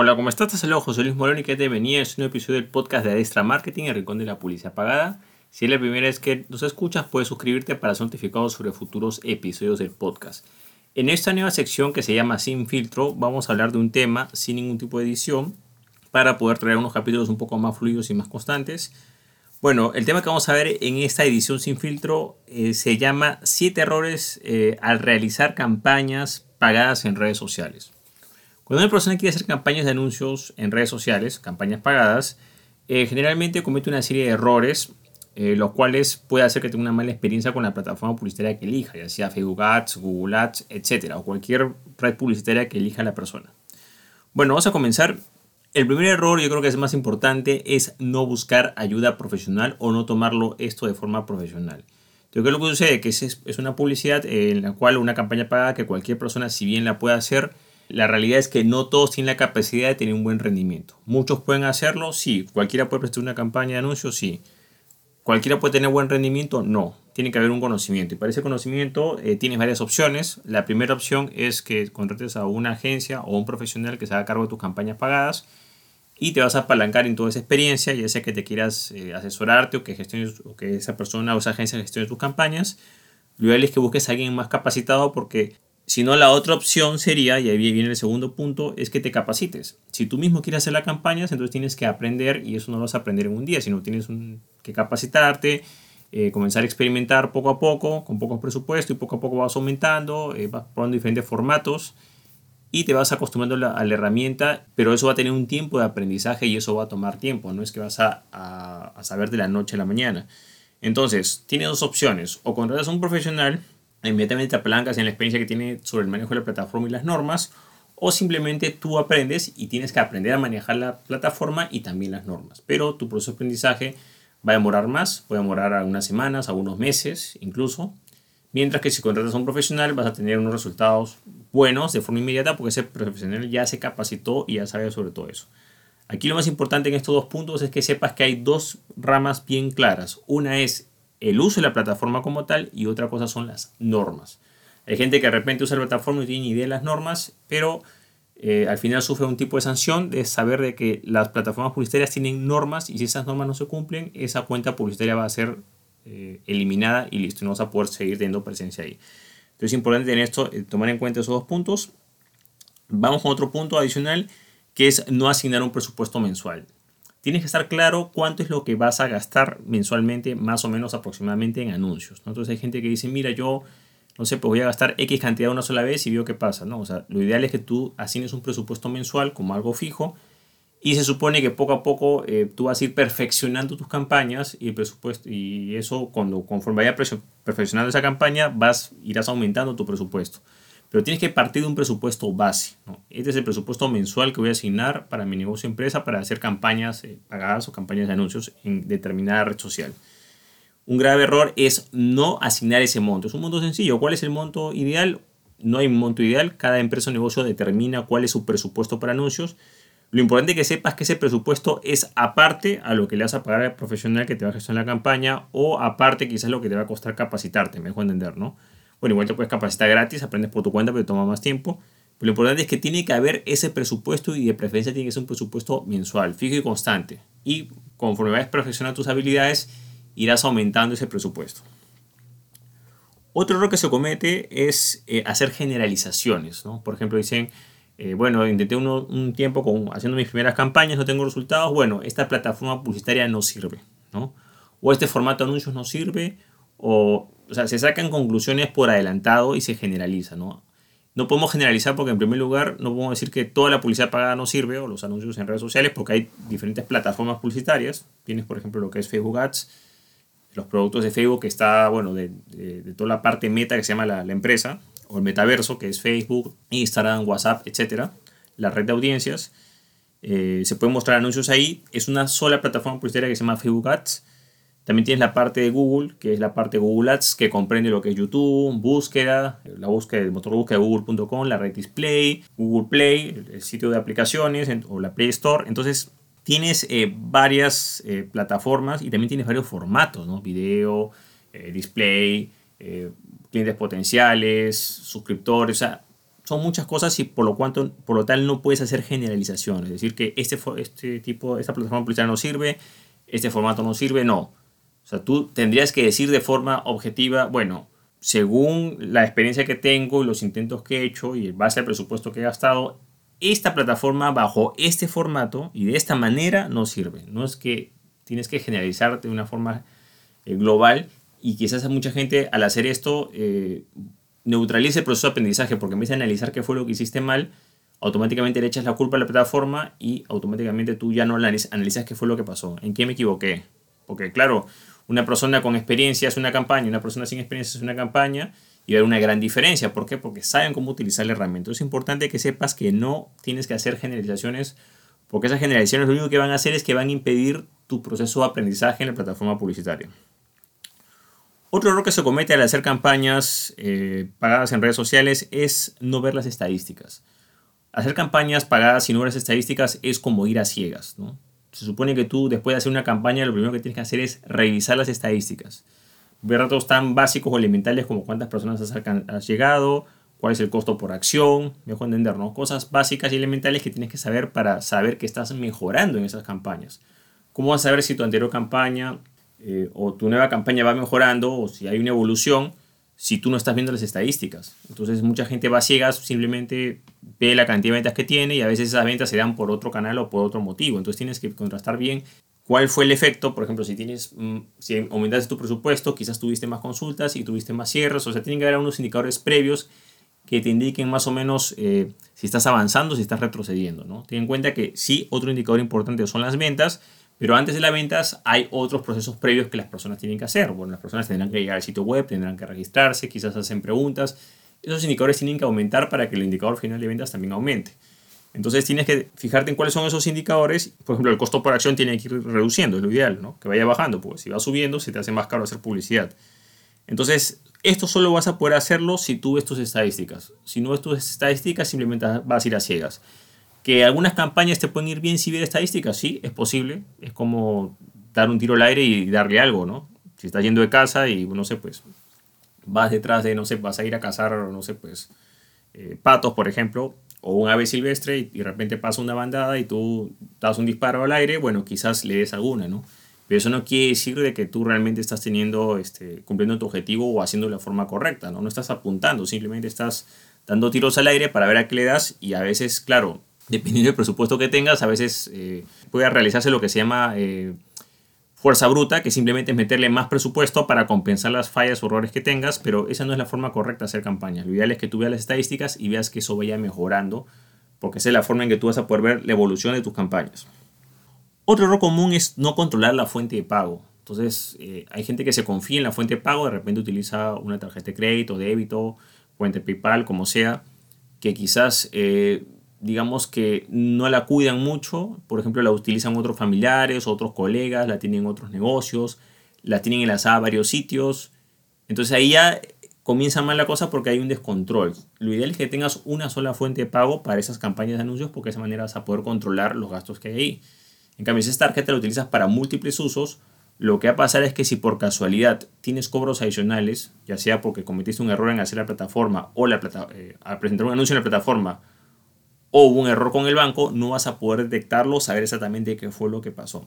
Hola, ¿cómo estás? Te José Luis Morón y que te venía es un episodio del podcast de Adestra Marketing, el rincón de la publicidad pagada. Si es la primera vez que nos escuchas, puedes suscribirte para ser notificado sobre futuros episodios del podcast. En esta nueva sección que se llama Sin Filtro, vamos a hablar de un tema sin ningún tipo de edición para poder traer unos capítulos un poco más fluidos y más constantes. Bueno, el tema que vamos a ver en esta edición sin filtro eh, se llama 7 errores eh, al realizar campañas pagadas en redes sociales. Cuando una persona quiere hacer campañas de anuncios en redes sociales, campañas pagadas, eh, generalmente comete una serie de errores, los cuales puede hacer que tenga una mala experiencia con la plataforma publicitaria que elija, ya sea Facebook Ads, Google Ads, etc. o cualquier red publicitaria que elija la persona. Bueno, vamos a comenzar el primer error, yo creo que es más importante, es no buscar ayuda profesional o no tomarlo esto de forma profesional. Yo creo que lo que sucede que es, es una publicidad en la cual una campaña pagada que cualquier persona, si bien la puede hacer, la realidad es que no todos tienen la capacidad de tener un buen rendimiento. Muchos pueden hacerlo, sí. Cualquiera puede prestar una campaña de anuncios, sí. Cualquiera puede tener buen rendimiento, no. Tiene que haber un conocimiento. Y para ese conocimiento eh, tienes varias opciones. La primera opción es que contrates a una agencia o un profesional que se haga cargo de tus campañas pagadas y te vas a apalancar en toda esa experiencia, ya sea que te quieras eh, asesorarte o que, gestiones, o que esa persona o esa agencia gestione tus campañas. Lo ideal es que busques a alguien más capacitado porque si no, la otra opción sería, y ahí viene el segundo punto, es que te capacites. Si tú mismo quieres hacer las campañas, entonces tienes que aprender y eso no lo vas a aprender en un día, sino tienes que capacitarte, eh, comenzar a experimentar poco a poco, con poco presupuesto y poco a poco vas aumentando, eh, vas probando diferentes formatos y te vas acostumbrando a la, herramienta, pero eso va a tener un tiempo de aprendizaje y eso va a tomar tiempo, no es que vas a, a, saber de la noche a la mañana. Entonces, tienes dos opciones, o contratas a un profesional, inmediatamente te apalancas en la experiencia que tiene sobre el manejo de la plataforma y las normas, o simplemente tú aprendes y tienes que aprender a manejar la plataforma y también las normas. Pero tu proceso de aprendizaje va a demorar más, puede demorar algunas semanas, algunos meses incluso. Mientras que si contratas a un profesional vas a tener unos resultados buenos de forma inmediata porque ese profesional ya se capacitó y ya sabe sobre todo eso. Aquí lo más importante en estos dos puntos es que sepas que hay dos ramas bien claras. Una es el uso de la plataforma como tal y otra cosa son las normas. Hay gente que de repente usa la plataforma y no tiene ni idea de las normas, pero eh, al final sufre un tipo de sanción de saber de que las plataformas publicitarias tienen normas y si esas normas no se cumplen, esa cuenta publicitaria va a ser eh, eliminada y listo, no vas a poder seguir teniendo presencia ahí. Entonces es importante tener esto, eh, tomar en cuenta esos dos puntos. Vamos con otro punto adicional que es no asignar un presupuesto mensual. Tienes que estar claro cuánto es lo que vas a gastar mensualmente, más o menos aproximadamente en anuncios. Entonces hay gente que dice, mira, yo no sé, pues voy a gastar X cantidad una sola vez y veo qué pasa. ¿no? O sea, lo ideal es que tú asignes un presupuesto mensual como algo fijo y se supone que poco a poco eh, tú vas a ir perfeccionando tus campañas y el presupuesto. Y eso, cuando, conforme vaya perfeccionando esa campaña, vas, irás aumentando tu presupuesto. Pero tienes que partir de un presupuesto base. Este es el presupuesto mensual que voy a asignar para mi negocio empresa para hacer campañas eh, pagadas o campañas de anuncios en determinada red social. Un grave error es no asignar ese monto. Es un monto sencillo. ¿Cuál es el monto ideal? No hay un monto ideal. Cada empresa o negocio determina cuál es su presupuesto para anuncios lo importante es que sepas que ese presupuesto es aparte a lo que le vas a pagar al profesional que te va a gestionar la campaña o aparte quizás lo que te va a costar capacitarte, me dejo entender, ¿no? Bueno, igual te puedes capacitar gratis, aprendes por tu cuenta, pero toma más tiempo. Pero lo importante es que tiene que haber ese presupuesto y de preferencia tiene que ser un presupuesto mensual, fijo y constante. Y conforme vayas perfeccionando tus habilidades, irás aumentando ese presupuesto. Otro error que se comete es eh, hacer generalizaciones, ¿no? Por ejemplo, dicen, eh, bueno, intenté un tiempo con, haciendo mis primeras campañas, no tengo resultados, bueno, esta plataforma publicitaria no sirve, ¿no? O este formato de anuncios no sirve, o, o sea, se sacan conclusiones por adelantado y se generaliza, ¿no? No podemos generalizar porque en primer lugar no podemos decir que toda la publicidad pagada no sirve o los anuncios en redes sociales porque hay diferentes plataformas publicitarias. Tienes por ejemplo lo que es Facebook Ads, los productos de Facebook que está, bueno, de, de, toda la parte meta que se llama la, la empresa, o el metaverso, que es Facebook, Instagram, WhatsApp, etcétera, la red de audiencias. Eh, se pueden mostrar anuncios ahí. Es una sola plataforma publicitaria que se llama Facebook Ads. También tienes la parte de Google, que es la parte de Google Ads, que comprende lo que es YouTube, búsqueda, la búsqueda, el motor de búsqueda de google.com, la red display, Google Play, el sitio de aplicaciones o la Play Store. Entonces tienes eh, varias eh, plataformas y también tienes varios formatos, ¿no? Video, display, clientes potenciales, suscriptores, o sea, son muchas cosas y por lo, cuanto, por lo tal no puedes hacer generalizaciones. Es decir, que este, este tipo, esta plataforma publicitaria no sirve, este formato no sirve, no. O sea, tú tendrías que decir de forma objetiva, bueno, según la experiencia que tengo y los intentos que he hecho y en base al presupuesto que he gastado, esta plataforma bajo este formato y de esta manera no sirve. No es que tienes que generalizarte de una forma eh, global y quizás a mucha gente al hacer esto eh, neutralice el proceso de aprendizaje porque en vez de analizar qué fue lo que hiciste mal, automáticamente le echas la culpa a la plataforma y automáticamente tú ya no analizas qué fue lo que pasó, en qué me equivoqué. Porque claro, una persona con experiencia es una campaña, una persona sin experiencia es una campaña y va una gran diferencia. ¿Por qué? Porque saben cómo utilizar la herramienta. Es importante que sepas que no tienes que hacer generalizaciones porque esas generalizaciones lo único que van a hacer es que van a impedir tu proceso de aprendizaje en la plataforma publicitaria. Otro error que se comete al hacer campañas eh, pagadas en redes sociales es no ver las estadísticas. Hacer campañas pagadas no ver las estadísticas es como ir a ciegas. Se supone que tú, después de hacer una campaña, lo primero que tienes que hacer es revisar las estadísticas. Ver datos tan básicos o elementales como cuántas personas has, llegado, cuál es el costo por acción, mejor entender, ¿no? Cosas básicas y elementales que tienes que saber para saber que estás mejorando en esas campañas. ¿Cómo vas a saber si tu anterior campaña eh, o tu nueva campaña va mejorando o si hay una evolución si tú no estás viendo las estadísticas? Entonces mucha gente va ciegas, simplemente ve la cantidad de ventas que tiene y a veces esas ventas se dan por otro canal o por otro motivo. Entonces tienes que contrastar bien cuál fue el efecto. Por ejemplo, si tienes, mm, si aumentaste tu presupuesto, quizás tuviste más consultas y tuviste más cierres. O sea, tienen que haber unos indicadores previos que te indiquen más o menos eh, si estás avanzando, si estás retrocediendo. ¿no? Ten en cuenta que sí, otro indicador importante son las ventas, pero antes de las ventas hay otros procesos previos que las personas tienen que hacer. Bueno, las personas tendrán que llegar al sitio web, tendrán que registrarse, quizás hacen preguntas esos indicadores tienen que aumentar para que el indicador final de ventas también aumente. Entonces tienes que fijarte en cuáles son esos indicadores. Por ejemplo, el costo por acción tiene que ir reduciendo, es lo ideal, ¿no? Que vaya bajando, porque si va subiendo se te hace más caro hacer publicidad. Entonces, esto solo vas a poder hacerlo si tú ves tus estadísticas. Si no ves tus estadísticas, simplemente vas a ir a ciegas. Que algunas campañas te pueden ir bien si ves estadísticas, sí, es posible. Es como dar un tiro al aire y darle algo, ¿no? Si estás yendo de casa y, no sé, pues vas detrás de, no sé, vas a ir a cazar, no sé, pues, eh, patos, por ejemplo, o un ave silvestre y, de repente pasa una bandada y tú das un disparo al aire, bueno, quizás le des alguna, ¿no? Pero eso no quiere decir de que tú realmente estás teniendo, este, cumpliendo tu objetivo o haciendo la forma correcta, ¿no? No estás apuntando, simplemente estás dando tiros al aire para ver a qué le das y a veces, claro, dependiendo del presupuesto que tengas, a veces eh, puede realizarse lo que se llama eh, fuerza bruta, que simplemente es meterle más presupuesto para compensar las fallas o errores que tengas, pero esa no es la forma correcta de hacer campañas. Lo ideal es que tú veas las estadísticas y veas que eso vaya mejorando, porque esa es la forma en que tú vas a poder ver la evolución de tus campañas. Otro error común es no controlar la fuente de pago. Entonces, eh, hay gente que se confía en la fuente de pago, de repente utiliza una tarjeta de crédito, débito, fuente PayPal, como sea, que quizás digamos que no la cuidan mucho, por ejemplo la utilizan otros familiares, otros colegas, la tienen en otros negocios, la tienen enlazada a varios sitios, entonces ahí ya comienza mal la cosa porque hay un descontrol. Lo ideal es que tengas una sola fuente de pago para esas campañas de anuncios porque de esa manera vas a poder controlar los gastos que hay ahí. En cambio, si esa tarjeta la utilizas para múltiples usos, lo que va a pasar es que si por casualidad tienes cobros adicionales, ya sea porque cometiste un error en hacer la plataforma o la plata, eh, al presentar un anuncio en la plataforma, o hubo un error con el banco, no vas a poder detectarlo, saber exactamente qué fue lo que pasó.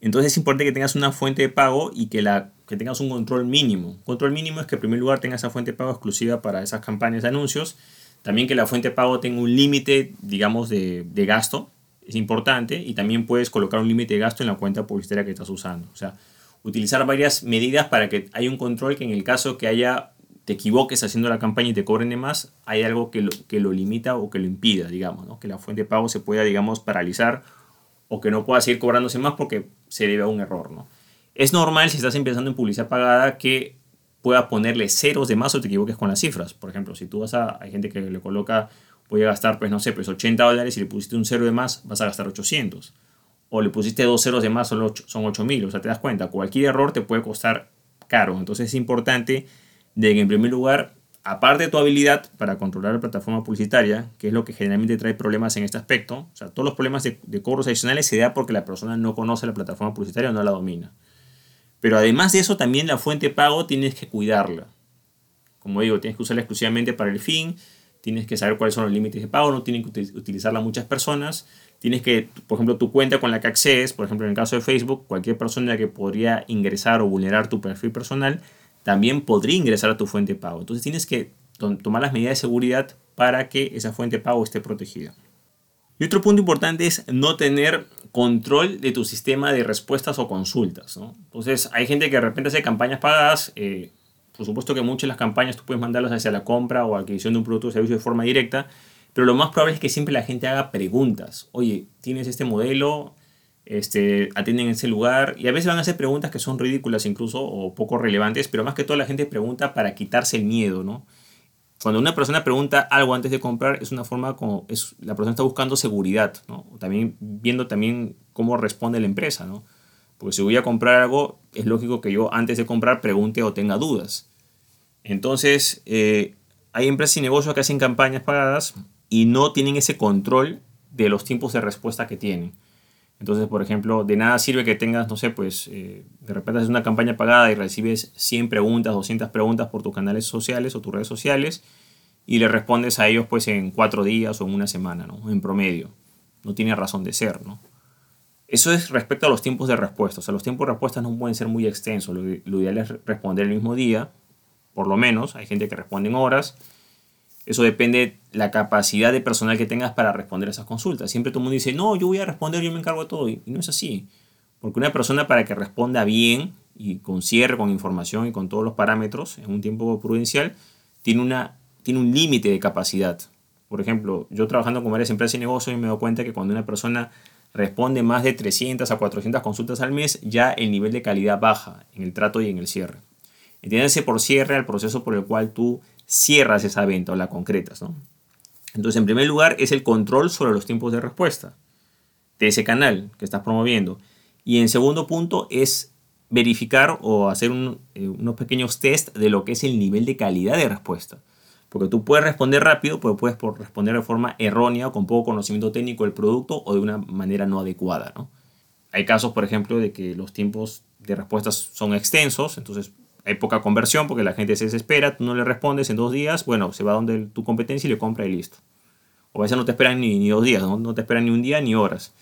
Entonces es importante que tengas una fuente de pago y que, la, que tengas un control mínimo. Control mínimo es que en primer lugar tengas esa fuente de pago exclusiva para esas campañas de anuncios. También que la fuente de pago tenga un límite, digamos, de, de gasto. Es importante. Y también puedes colocar un límite de gasto en la cuenta publicitaria que estás usando. O sea, utilizar varias medidas para que haya un control que en el caso que haya te equivoques haciendo la campaña y te cobren de más, hay algo que lo, que lo limita o que lo impida, digamos, ¿no? que la fuente de pago se pueda, digamos, paralizar o que no pueda seguir cobrándose más porque se debe a un error. ¿no? Es normal si estás empezando en publicidad pagada que pueda ponerle ceros de más o te equivoques con las cifras. Por ejemplo, si tú vas a, hay gente que le coloca, voy a gastar, pues no sé, pues 80 dólares y le pusiste un cero de más, vas a gastar 800. O le pusiste dos ceros de más, son 8, son 8000. O sea, te das cuenta, cualquier error te puede costar caro. Entonces es importante de que en primer lugar, aparte de tu habilidad para controlar la plataforma publicitaria, que es lo que generalmente trae problemas en este aspecto, o sea, todos los problemas de, cobros adicionales se da porque la persona no conoce la plataforma publicitaria o no la domina. Pero además de eso, también la fuente de pago tienes que cuidarla. Como digo, tienes que usarla exclusivamente para el fin. tienes que saber cuáles son los límites de pago, no tienen que utilizarla muchas personas. Tienes que, por ejemplo, tu cuenta con la que accedes, por ejemplo, en el caso de Facebook, cualquier persona que podría ingresar o vulnerar tu perfil personal, también podría ingresar a tu fuente de pago. Entonces tienes que tomar las medidas de seguridad para que esa fuente de pago esté protegida. Y otro punto importante es no tener control de tu sistema de respuestas o consultas. Entonces, hay gente que de repente hace campañas pagadas. Eh, por supuesto que muchas de las campañas tú puedes mandarlas hacia la compra o adquisición de un producto o servicio de forma directa, pero lo más probable es que siempre la gente haga preguntas. Oye, ¿tienes este modelo? Este, atienden en ese lugar y a veces van a hacer preguntas que son ridículas incluso o poco relevantes, pero más que todo la gente pregunta para quitarse el miedo, ¿no? Cuando una persona pregunta algo antes de comprar, es una forma como es, la persona está buscando seguridad, ¿no? También viendo también cómo responde la empresa, ¿no? Porque si voy a comprar algo, es lógico que yo antes de comprar pregunte o tenga dudas. Entonces, eh, hay empresas y negocios que hacen campañas pagadas y no tienen ese control de los tiempos de respuesta que tienen. Entonces, por ejemplo, de nada sirve que tengas, no sé, pues eh, de repente haces una campaña pagada y recibes 100 preguntas, 200 preguntas por tus canales sociales o tus redes sociales y le respondes a ellos pues en cuatro días o en una semana, ¿no? En promedio. No tiene razón de ser, ¿no? Eso es respecto a los tiempos de respuesta. O sea, los tiempos de respuesta no pueden ser muy extensos. Lo, lo ideal es responder el mismo día, por lo menos. Hay gente que responde en horas eso depende la capacidad de personal que tengas para responder esas consultas. Siempre todo el mundo dice, no, yo voy a responder, yo me encargo de todo. Y no es así. Porque una persona para que responda bien y con cierre, con información y con todos los parámetros en un tiempo prudencial, tiene, una, tiene un límite de capacidad. Por ejemplo, yo trabajando con varias empresas y negocios me doy cuenta que cuando una persona responde más de 300 a 400 consultas al mes, ya el nivel de calidad baja en el trato y en el cierre. Entiéndase por cierre al proceso por el cual tú cierras esa venta o la concretas. ¿no? Entonces, en primer lugar, es el control sobre los tiempos de respuesta de ese canal que estás promoviendo. Y en segundo punto es verificar o hacer eh, unos pequeños test de lo que es el nivel de calidad de respuesta. Porque tú puedes responder rápido, pero puedes responder de forma errónea o con poco conocimiento técnico del producto o de una manera no adecuada. ¿no? Hay casos, por ejemplo, de que los tiempos de respuestas son extensos, entonces hay poca conversión porque la gente se desespera, tú no le respondes en dos días, bueno, se va donde tu competencia y le compra y listo. O a veces no te esperan ni, dos días, ¿no? te esperan ni un día ni horas.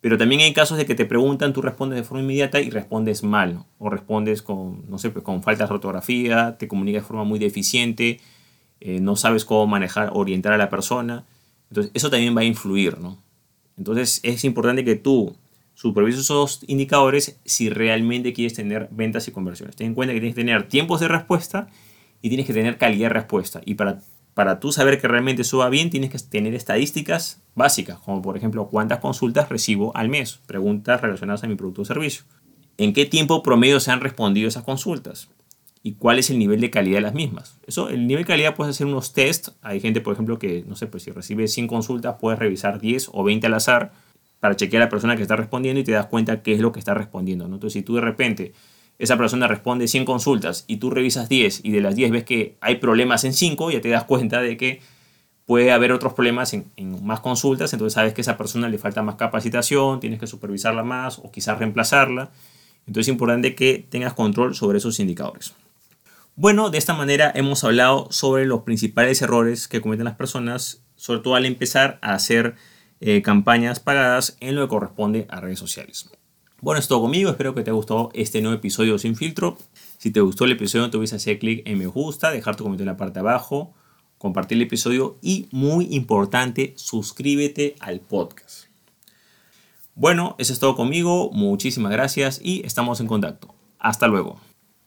Pero también hay casos de que te preguntan, tú respondes de forma inmediata y respondes mal, o respondes con, no sé, pues, con faltas de ortografía, te comunicas de forma muy deficiente, eh, no sabes cómo manejar, orientar a la persona. Entonces, eso también va a influir, ¿no? Entonces, es importante que tú supervisa esos indicadores si realmente quieres tener ventas y conversiones. Ten en cuenta que tienes que tener tiempos de respuesta y tienes que tener calidad de respuesta. Y para, para tú saber que realmente eso va bien, tienes que tener estadísticas básicas, como por ejemplo cuántas consultas recibo al mes, preguntas relacionadas a mi producto o servicio. ¿En qué tiempo promedio se han respondido esas consultas? ¿Y cuál es el nivel de calidad de las mismas? Eso, el nivel de calidad puedes hacer unos test. Hay gente, por ejemplo, que, no sé, pues si recibe 100 consultas, puedes revisar 10 o 20 al azar para chequear a la persona que está respondiendo y te das cuenta qué es lo que está respondiendo. ¿no? Entonces, si tú de repente esa persona responde 100 consultas y tú revisas 10 y de las 10 ves que hay problemas en 5, ya te das cuenta de que puede haber otros problemas en, más consultas, entonces sabes que a esa persona le falta más capacitación, tienes que supervisarla más o quizás reemplazarla. Entonces es importante que tengas control sobre esos indicadores. Bueno, de esta manera hemos hablado sobre los principales errores que cometen las personas, sobre todo al empezar a hacer eh, campañas pagadas en lo que corresponde a redes sociales. Bueno, es todo conmigo, espero que te haya gustado este nuevo episodio sin filtro. Si te gustó el episodio, no te olvides hacer clic en me gusta, dejar tu comentario en la parte de abajo, compartir el episodio y, muy importante, suscríbete al podcast. Bueno, eso es todo conmigo, muchísimas gracias y estamos en contacto. Hasta luego.